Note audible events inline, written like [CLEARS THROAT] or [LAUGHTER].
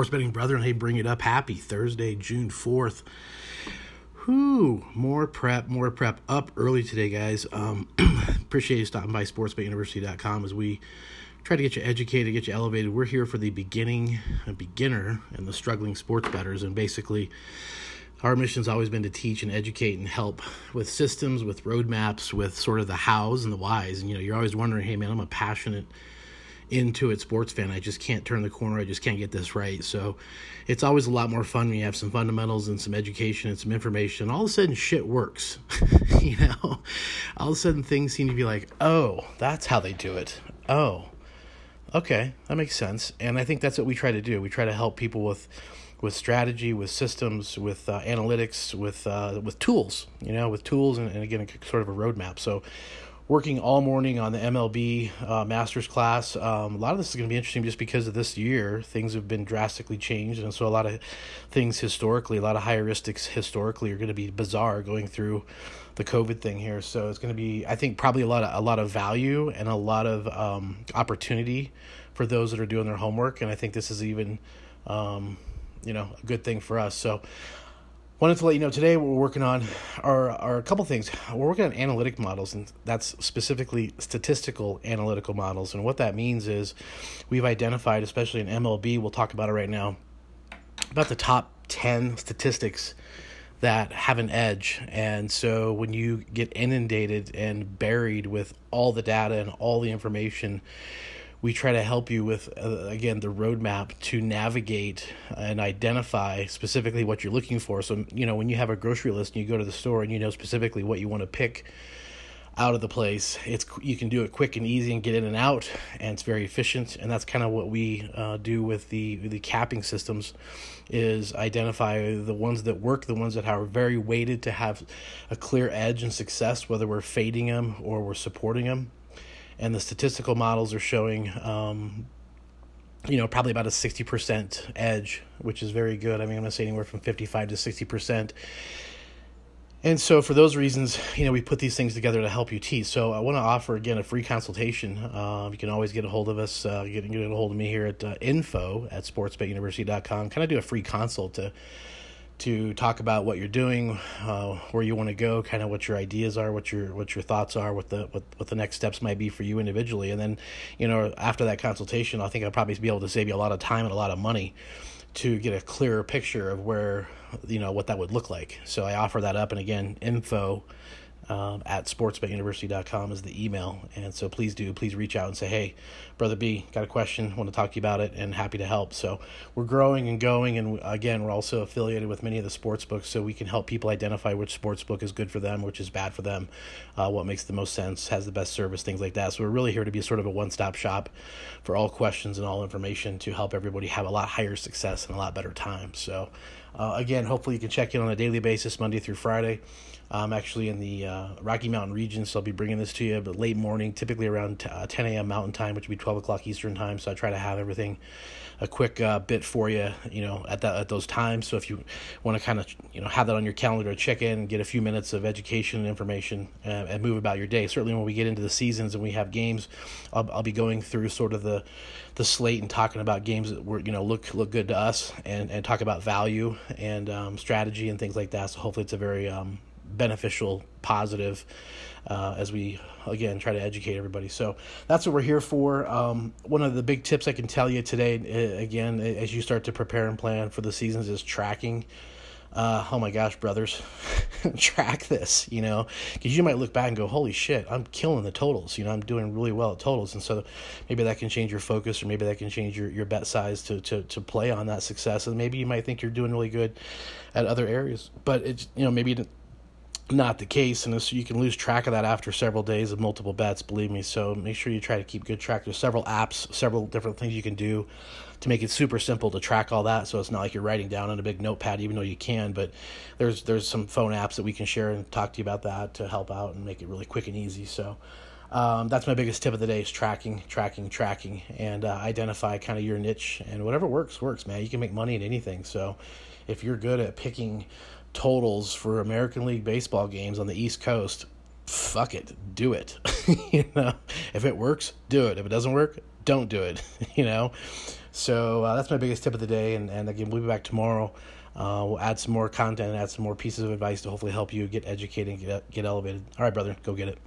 Sports betting brethren, hey, bring it up. Happy Thursday, June 4th. Whoo, more prep, more prep. Up early today, guys. Um, [CLEARS THROAT] appreciate you stopping by sportsbetuniversity.com as we try to get you educated, get you elevated. We're here for the beginning, a beginner, and the struggling sports bettors. And basically, our mission's always been to teach and educate and help with systems, with roadmaps, with sort of the hows and the whys. And you know, you're always wondering, hey man, I'm a passionate into it sports fan. I just can't turn the corner. I just can't get this right. So it's always a lot more fun when you have some fundamentals and some education and some information. All of a sudden, shit works. [LAUGHS] you know, all of a sudden, things seem to be like, oh, that's how they do it. Oh, okay, that makes sense. And I think that's what we try to do. We try to help people with with strategy, with systems, with uh, analytics, with uh, with tools. You know, with tools, and, and again, sort of a roadmap. So working all morning on the MLB uh, Masters class. Um, a lot of this is going to be interesting just because of this year. Things have been drastically changed, and so a lot of things historically, a lot of heuristics historically, are going to be bizarre going through the COVID thing here. So it's going to be, I think, probably a lot of a lot of value and a lot of um, opportunity for those that are doing their homework. And I think this is even, um, you know, a good thing for us. So wanted to let you know today what we're working on are, are a couple things. We're working on analytic models, and that's specifically statistical analytical models. And what that means is we've identified, especially in MLB, we'll talk about it right now, about the top 10 statistics that have an edge. And so when you get inundated and buried with all the data and all the information, we try to help you with uh, again the roadmap to navigate and identify specifically what you're looking for. So you know when you have a grocery list and you go to the store and you know specifically what you want to pick out of the place it's you can do it quick and easy and get in and out and it's very efficient. And that's kind of what we uh, do with the the capping systems is identify the ones that work the ones that are very weighted to have a clear edge and success whether we're fading them or we're supporting them and the statistical models are showing um, you know probably about a 60% edge which is very good. I mean i'm going to say anywhere from 55 to 60% and so for those reasons you know we put these things together to help you teach so i want to offer again a free consultation. Uh, you can always get a hold of us uh, get, get a hold of me here at uh, info at sportsbetuniversity.com kind of do a free consult to to talk about what you're doing, uh, where you want to go, kind of what your ideas are, what your what your thoughts are, what the what, what the next steps might be for you individually, and then you know after that consultation, I think I'll probably be able to save you a lot of time and a lot of money to get a clearer picture of where you know what that would look like. So I offer that up, and again, info um, at sportsbetuniversity.com is the email. And so please do, please reach out and say, hey, Brother B, got a question, want to talk to you about it, and happy to help. So we're growing and going. And again, we're also affiliated with many of the sports books, so we can help people identify which sports book is good for them, which is bad for them, uh, what makes the most sense, has the best service, things like that. So we're really here to be sort of a one stop shop for all questions and all information to help everybody have a lot higher success and a lot better time. So, uh, again, hopefully you can check in on a daily basis, Monday through Friday. I'm actually in the uh, Rocky Mountain region, so I'll be bringing this to you, but late morning, typically around t- uh, 10 a.m. Mountain Time, which would be 12 o'clock Eastern Time. So I try to have everything a quick uh, bit for you, you know, at that at those times. So if you want to kind of, you know, have that on your calendar check in get a few minutes of education and information and, and move about your day. Certainly, when we get into the seasons and we have games, I'll, I'll be going through sort of the the slate and talking about games that were you know look look good to us and and talk about value and um, strategy and things like that. So hopefully, it's a very um, beneficial, positive, uh, as we again try to educate everybody. So that's what we're here for. Um, one of the big tips I can tell you today, again, as you start to prepare and plan for the seasons, is tracking. Uh, oh my gosh, brothers, [LAUGHS] track this, you know, because you might look back and go, holy shit, I'm killing the totals, you know, I'm doing really well at totals. And so maybe that can change your focus or maybe that can change your, your bet size to, to, to play on that success. And maybe you might think you're doing really good at other areas, but it's, you know, maybe not the case, and so you can lose track of that after several days of multiple bets. Believe me. So make sure you try to keep good track. There's several apps, several different things you can do to make it super simple to track all that. So it's not like you're writing down on a big notepad, even though you can. But there's there's some phone apps that we can share and talk to you about that to help out and make it really quick and easy. So. Um, that's my biggest tip of the day is tracking, tracking, tracking, and uh, identify kind of your niche and whatever works, works, man. You can make money at anything. So if you're good at picking totals for American League baseball games on the East Coast, fuck it, do it. [LAUGHS] you know, if it works, do it. If it doesn't work, don't do it. [LAUGHS] you know, so uh, that's my biggest tip of the day. And, and again, we'll be back tomorrow. Uh, we'll add some more content add some more pieces of advice to hopefully help you get educated get, get elevated. All right, brother, go get it.